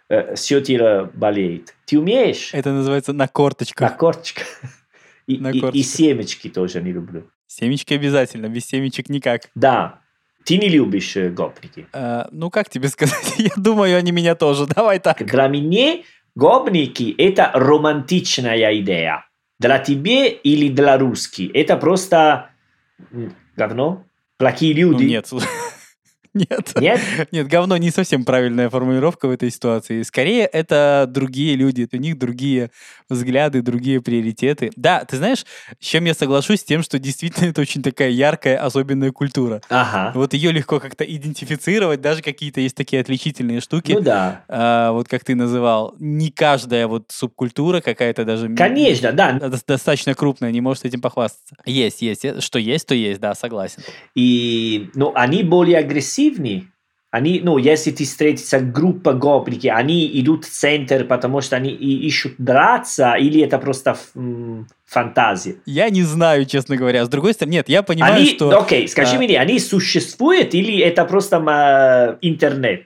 э, все тело болеет. Ты умеешь? Это называется на корточках. На корточках. И, на и, и семечки тоже не люблю. Семечки обязательно, без семечек никак. Да. Ты не любишь э, гопники? Э, ну, как тебе сказать? Я думаю, они меня тоже. Давай так. Для меня Гопники – это романтичная идея. Для тебя или для русских. Это просто говно. Плохие люди. Ну, нет, Нет. Нет? Нет, говно не совсем правильная формулировка в этой ситуации. Скорее, это другие люди, у них другие взгляды, другие приоритеты. Да, ты знаешь, с чем я соглашусь, с тем, что действительно это очень такая яркая, особенная культура. Ага. Вот ее легко как-то идентифицировать, даже какие-то есть такие отличительные штуки. Ну да. А, вот как ты называл. Не каждая вот субкультура какая-то даже... Конечно, да. Достаточно крупная, не может этим похвастаться. Есть, есть. Что есть, то есть, да, согласен. И, ну, они более агрессивны агрессивнее, они, ну, если ты встретится группа гопники, они идут в центр, потому что они ищут драться, или это просто фантазия? Я не знаю, честно говоря. С другой стороны, нет, я понимаю, они, что... Окей, скажи а... мне, они существуют или это просто э, интернет?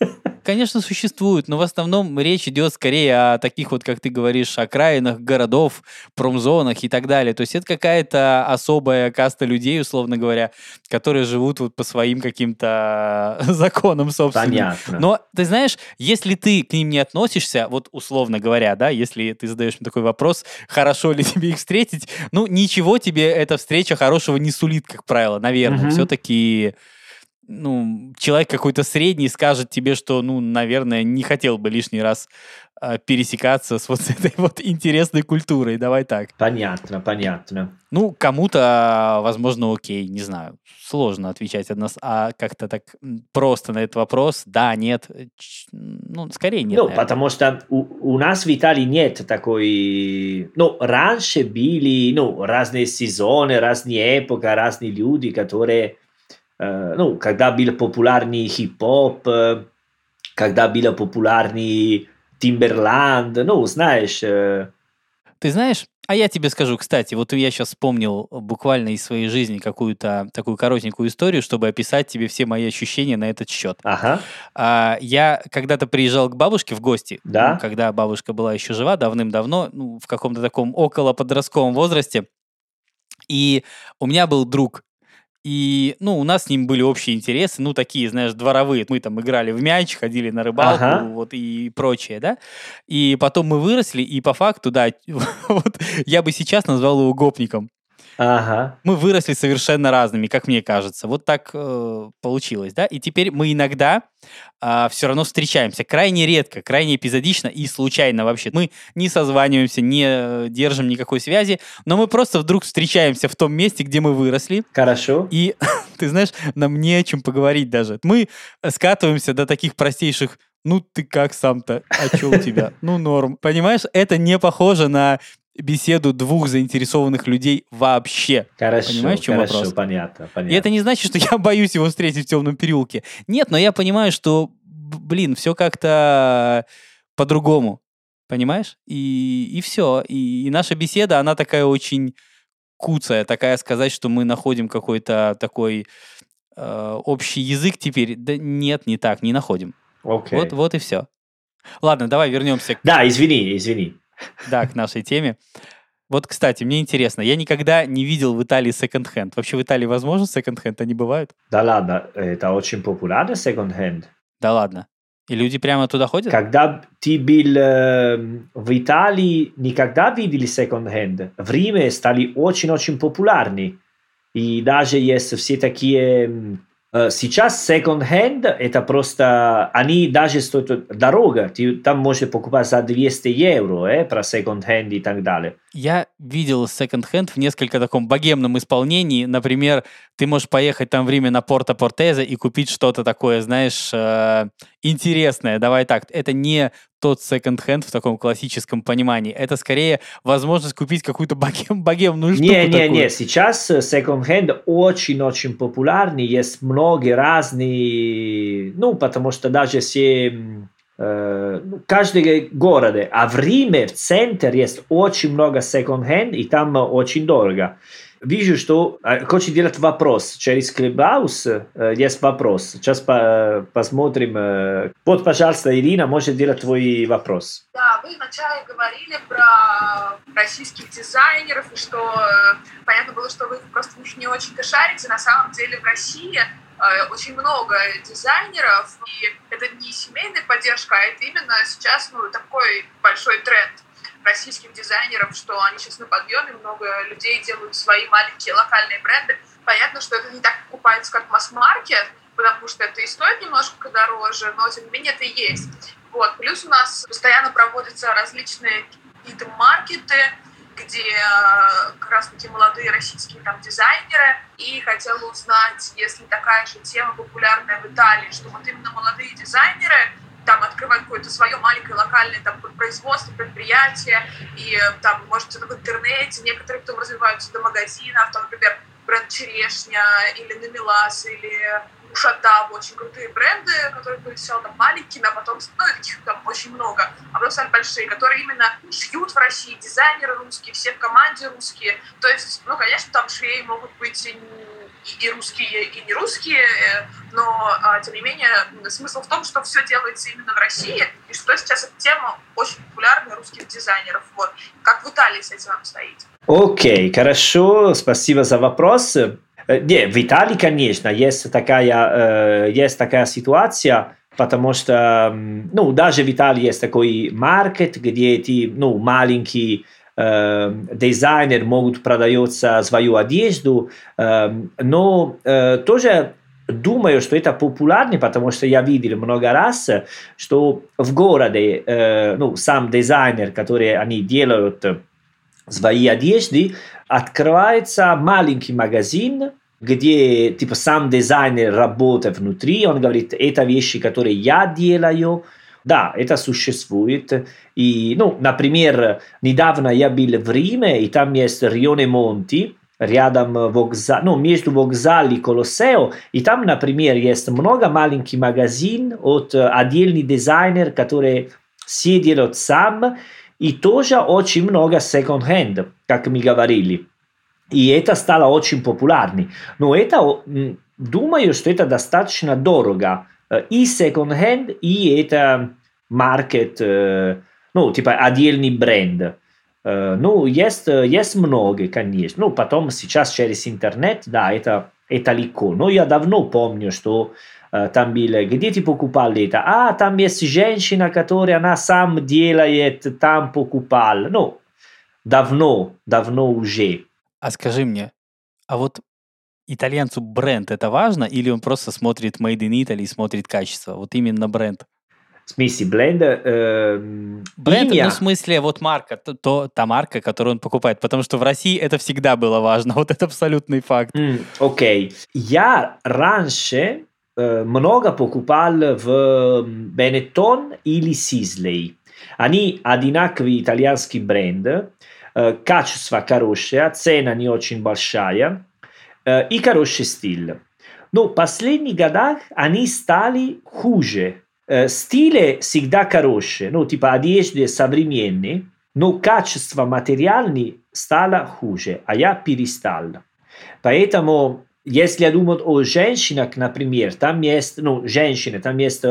конечно, существуют, но в основном речь идет скорее о таких вот, как ты говоришь, окраинах городов, промзонах и так далее. То есть это какая-то особая каста людей, условно говоря, которые живут вот по своим каким-то законам, собственно. Понятно. Но ты знаешь, если ты к ним не относишься, вот условно говоря, да, если ты задаешь мне такой вопрос, хорошо ли тебе их встретить, ну, ничего тебе эта встреча хорошего не сулит, как правило, наверное. Угу. Все-таки ну, человек какой-то средний скажет тебе, что, ну, наверное, не хотел бы лишний раз э, пересекаться с вот этой вот интересной культурой. Давай так. Понятно, понятно. Ну, кому-то, возможно, окей, не знаю. Сложно отвечать от нас, а как-то так просто на этот вопрос. Да, нет. Ну, скорее нет. Ну, наверное. потому что у, у нас в Италии нет такой... Ну, раньше были, ну, разные сезоны, разные эпохи, разные люди, которые Э, ну, когда был популярный хип-хоп, э, когда был популярный Тимберланд, ну, знаешь... Э. Ты знаешь, а я тебе скажу, кстати, вот я сейчас вспомнил буквально из своей жизни какую-то такую коротенькую историю, чтобы описать тебе все мои ощущения на этот счет. Ага. А, я когда-то приезжал к бабушке в гости, да? ну, когда бабушка была еще жива, давным-давно, ну, в каком-то таком около подростковом возрасте. И у меня был друг, и, ну, у нас с ним были общие интересы, ну, такие, знаешь, дворовые. Мы там играли в мяч, ходили на рыбалку, ага. вот, и прочее, да. И потом мы выросли, и по факту, да, вот, я бы сейчас назвал его гопником. Ага. Мы выросли совершенно разными, как мне кажется. Вот так э, получилось, да? И теперь мы иногда э, а, все равно встречаемся. Крайне редко, крайне эпизодично и случайно вообще. Мы не созваниваемся, не э, держим никакой связи, но мы просто вдруг встречаемся в том месте, где мы выросли. Хорошо. И, ты знаешь, нам не о чем поговорить даже. Мы скатываемся до таких простейших ну ты как сам-то? А что у тебя? Ну норм. Понимаешь, это не похоже на беседу двух заинтересованных людей вообще. Хорошо, Понимаешь, в чем хорошо, вопрос? понятно, понятно. И это не значит, что я боюсь его встретить в темном переулке. Нет, но я понимаю, что, блин, все как-то по-другому. Понимаешь? И, и все. И, и наша беседа, она такая очень куцая, такая сказать, что мы находим какой-то такой э, общий язык теперь. Да нет, не так, не находим. Okay. Вот, вот и все. Ладно, давай вернемся. Да, извини, извини. Да, к нашей теме. Вот, кстати, мне интересно, я никогда не видел в Италии секонд-хенд. Вообще в Италии возможно секонд-хенд? Они бывают? Да ладно, это очень популярный секонд-хенд. Да ладно. И люди прямо туда ходят? Когда ты был э, в Италии, никогда видели секонд-хенд. В Риме стали очень-очень популярны. И даже есть все такие Э, сейчас second-hand это просто, они даже стоят дорого, ты там можешь покупать за 200 евро, э, про second-hand и так далее. Я видел second-hand в несколько таком богемном исполнении, например, ты можешь поехать там в Риме на Порто Портезе и купить что-то такое, знаешь, э, интересное, давай так, это не тот секонд-хенд в таком классическом понимании. Это скорее возможность купить какую-то богем, богемную штуку. Не, не, не. Сейчас секонд-хенд очень-очень популярный. Есть много разных, ну, потому что даже все э, ну, каждый город, а в Риме, в центре есть очень много секонд-хенд, и там очень дорого. Вижу, что хочет делать вопрос через Клибаус. Есть вопрос. Сейчас по посмотрим. Вот, пожалуйста, Ирина, может делать твой вопрос. Да, вы вначале говорили про российских дизайнеров, и что понятно было, что вы просто них не очень-то шарите. На самом деле в России очень много дизайнеров, и это не семейная поддержка, а это именно сейчас ну, такой большой тренд российских дизайнеров, что они сейчас на подъеме, много людей делают свои маленькие локальные бренды. Понятно, что это не так покупается, как масс-маркет, потому что это и стоит немножко дороже, но тем не менее это и есть. Вот. Плюс у нас постоянно проводятся различные какие-то маркеты, где э, как раз таки молодые российские там дизайнеры, и хотела узнать, если такая же тема популярная в Италии, что вот именно молодые дизайнеры там открывать какое-то свое маленькое локальное там производство, предприятие, и там, может, в интернете, некоторые потом развиваются до магазинов, там, например, бренд Черешня или Намилас, или Шатав, очень крутые бренды, которые были сначала там маленькими, а потом, ну, их там очень много, а потом стали большие, которые именно шьют в России, дизайнеры русские, все в команде русские. То есть, ну, конечно, там швеи могут быть и русские, и не русские, но, а, тем не менее, смысл в том, что все делается именно в России, и что сейчас эта тема очень популярна русских дизайнеров. Вот. Как в Италии с этим обстоит? Окей, okay, хорошо, спасибо за вопрос. Э, не, в Италии, конечно, есть такая, э, есть такая ситуация, потому что, ну, даже в Италии есть такой маркет, где эти, ну, маленькие э, дизайнер могут продаваться свою одежду, э, но э, тоже думаю, что это популярно, потому что я видел много раз, что в городе, э, ну, сам дизайнер, который они делают свои одежды, открывается маленький магазин, где типа сам дизайнер работает внутри, он говорит, это вещи, которые я делаю, да, это существует. И, ну, например, недавно я был в Риме, и там есть Рионе Монти, рядом вокзал, ну, между вокзалом и Колоссео, и там, например, есть много маленьких магазин от отдельный дизайнер, который делают сам, и тоже очень много second-hand, как мы говорили. И это стало очень популярным. Но это, думаю, что это достаточно дорого. И second-hand, и это маркет, ну, типа отдельный бренд. Ну, есть, есть много, конечно. Ну, потом сейчас через интернет, да, это, это легко. Но я давно помню, что там было, где ты покупал это? А, там есть женщина, которая она сам делает, там покупал. Ну, давно, давно уже. А скажи мне, а вот итальянцу бренд это важно, или он просто смотрит Made in Italy и смотрит качество? Вот именно бренд. В смысле, бленд? Э, бренд, имя? ну, в смысле, вот марка, то, то, та марка, которую он покупает. Потому что в России это всегда было важно. Вот это абсолютный факт. Окей. Okay. Я раньше Э, много покупал в Benetton или Sisley. Они одинаковый итальянский бренд, э, качество хорошее, цена не очень большая и хороший стиль. Но в последних годах они стали хуже. Стиль всегда хороший, ну, типа одежды современные, но качество материальное стало хуже, а я перестал. Поэтому если я думаю о женщинах, например, там есть, ну, женщины, там есть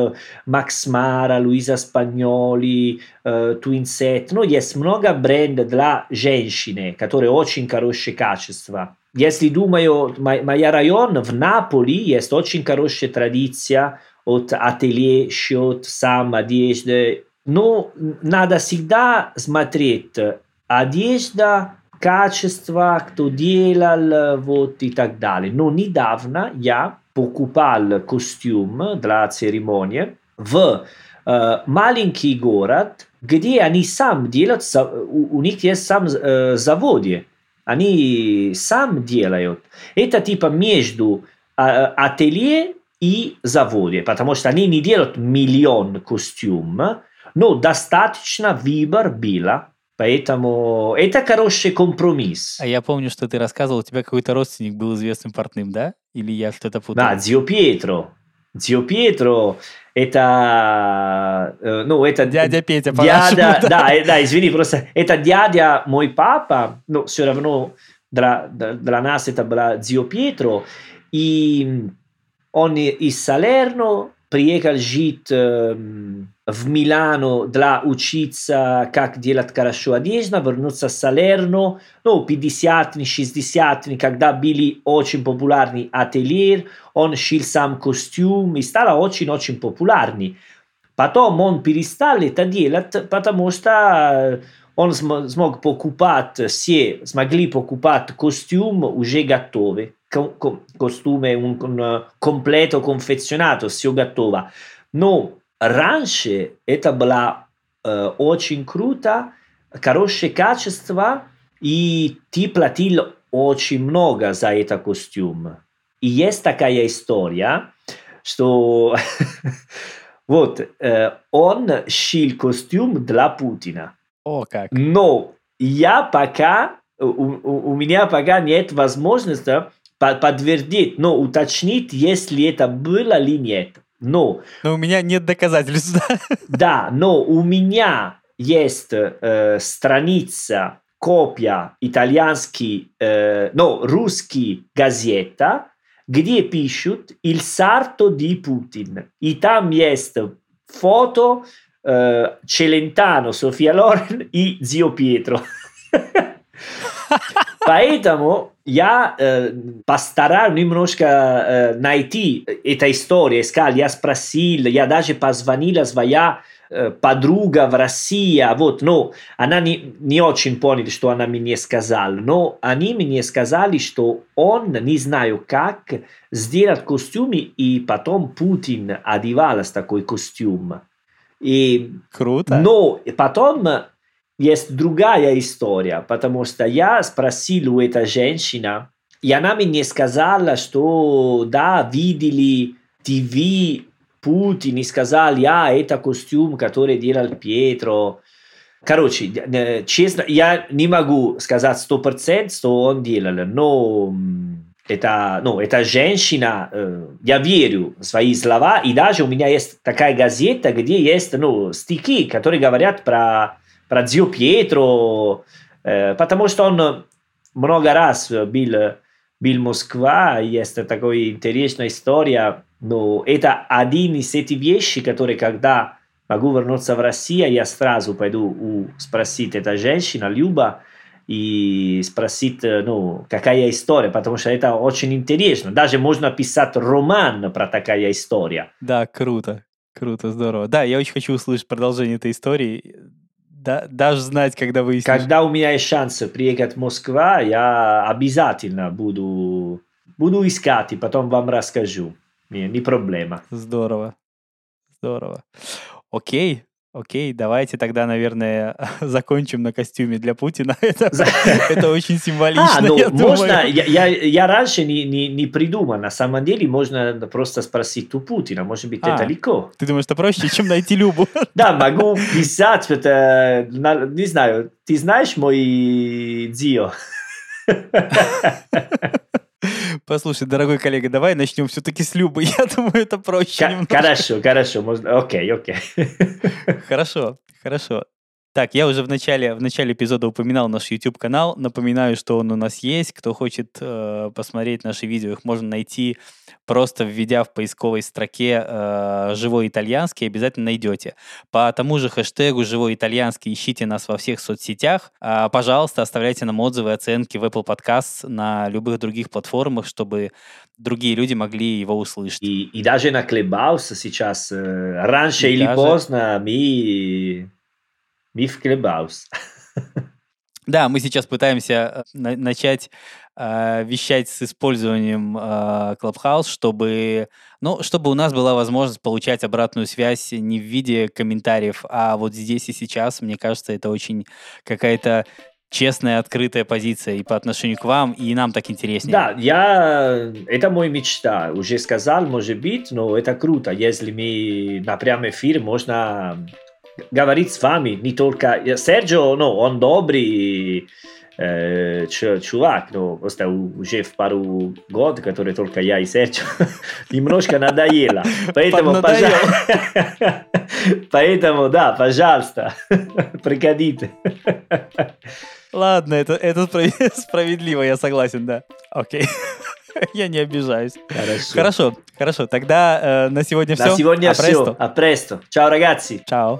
Макс Мара, Луиза Спагноли, э, Twinset, ну, есть много брендов для женщины, которые очень хорошее качество. Если думаю, мой район в Наполи есть очень хорошая традиция от ателье, счет, сам одежды. Но надо всегда смотреть одежда, качество, кто делал, вот и так далее. Но недавно я покупал костюм для церемонии в э, маленький город, где они сам делают, у них есть сам э, заводе, они сам делают. Это типа между э, ателье и заводе, потому что они не делают миллион костюм, но достаточно выбор было Поэтому это хороший компромисс. А я помню, что ты рассказывал, у тебя какой-то родственник был известным портным, да? Или я что-то путаю? Да, Дзио Пьетро. Дзио Пьетро это, э, ну, это... Дядя Петя, дядя, да, да, да, извини, просто это дядя мой папа, но все равно для, для нас это была Дзио Пьетро, и он из Салерно приехал жить в Милано для учиться, как делать хорошо одежду, вернуться в Салерно, ну, 50-е, 60-е, когда были очень популярны ательер, он шил сам костюм и стал очень-очень популярный. Потом он перестал это делать, потому что он смог покупать, все смогли покупать костюм уже готовый, костюм un completo confezionato, все готово. Но раньше это было э, очень круто, хорошее качество, и ты платил очень много за этот костюм. И есть такая история, что вот э, он шил костюм для Путина. О, как. Но я пока, у, у, у меня пока нет возможности подтвердить, но уточнить, если это было или нет. Но, но у меня нет доказательств. Да, но у меня есть э, страница, копия итальянский, э, no, русский газета, где пишут «Il sarto di Putin». И там есть фото э, Челентано, София Лорен и Зио Пьетро. Поэтому я э, постараюсь немножко э, найти эту историю, искал, я спросил, я даже позвонила своя э, подруга в России, вот, но она не, не очень поняла, что она мне сказала, но они мне сказали, что он, не знаю как, сделать костюм, и потом Путин одевался такой костюм. И, Круто. Но потом есть другая история, потому что я спросил у этой женщины, и она мне сказала, что да, видели ТВ Путин и сказали, а, это костюм, который делал Пьетро. Короче, честно, я не могу сказать сто процентов, что он делал, но это, ну, эта женщина, э, я верю в свои слова, и даже у меня есть такая газета, где есть ну, стихи, которые говорят про про Зио Пьетро, э, потому что он много раз был, был в Москве, есть такая интересная история, но это один из этих вещей, которые, когда могу вернуться в Россию, я сразу пойду у, спросить эта женщина, Люба, и спросить, ну, какая история, потому что это очень интересно. Даже можно писать роман про такая история. Да, круто. Круто, здорово. Да, я очень хочу услышать продолжение этой истории да, даже знать, когда выяснишь. Когда у меня есть шанс приехать в Москву, я обязательно буду, буду искать и потом вам расскажу. Не, не проблема. Здорово. Здорово. Окей. Окей, давайте тогда, наверное, закончим на костюме для Путина. Это, это очень символично. А, ну, я можно, я, я, я раньше не, не, не придумал. На самом деле можно просто спросить у Путина. Может быть, а, это легко. Ты думаешь, это проще, чем найти Любу? Да, могу писать. Это, не знаю, ты знаешь мой Дио? Послушай, дорогой коллега, давай начнем все-таки с Любы. Я думаю, это проще К- Хорошо, хорошо. Можно... Окей, окей. Хорошо, хорошо. Так, я уже в начале, в начале эпизода упоминал наш YouTube-канал. Напоминаю, что он у нас есть. Кто хочет э, посмотреть наши видео, их можно найти просто введя в поисковой строке э, «Живой итальянский», обязательно найдете. По тому же хэштегу «Живой итальянский» ищите нас во всех соцсетях. Э, пожалуйста, оставляйте нам отзывы, оценки в Apple Podcasts на любых других платформах, чтобы другие люди могли его услышать. И, и даже на Clubhouse сейчас, э, раньше и или даже... поздно, мы Миф Клебаус. Да, мы сейчас пытаемся э, на- начать э, вещать с использованием э, Clubhouse, чтобы, ну, чтобы у нас была возможность получать обратную связь не в виде комментариев, а вот здесь и сейчас, мне кажется, это очень какая-то честная, открытая позиция и по отношению к вам, и нам так интереснее. Да, я... Это мой мечта. Уже сказал, может быть, но это круто, если мы на прямом эфире можно говорить с вами, не только... Серджио, ну, он добрый э, чувак, но просто уже в пару год, который только я и Серджио, немножко надоело. Поэтому, пожалуйста, поэтому, да, пожалуйста, приходите. Ладно, это, это справедливо, я согласен, да. Окей. Я не обижаюсь. Хорошо. Хорошо, хорошо. Тогда э, на сегодня все. На сегодня а все. А престо. Ciao ragazzi. Ciao.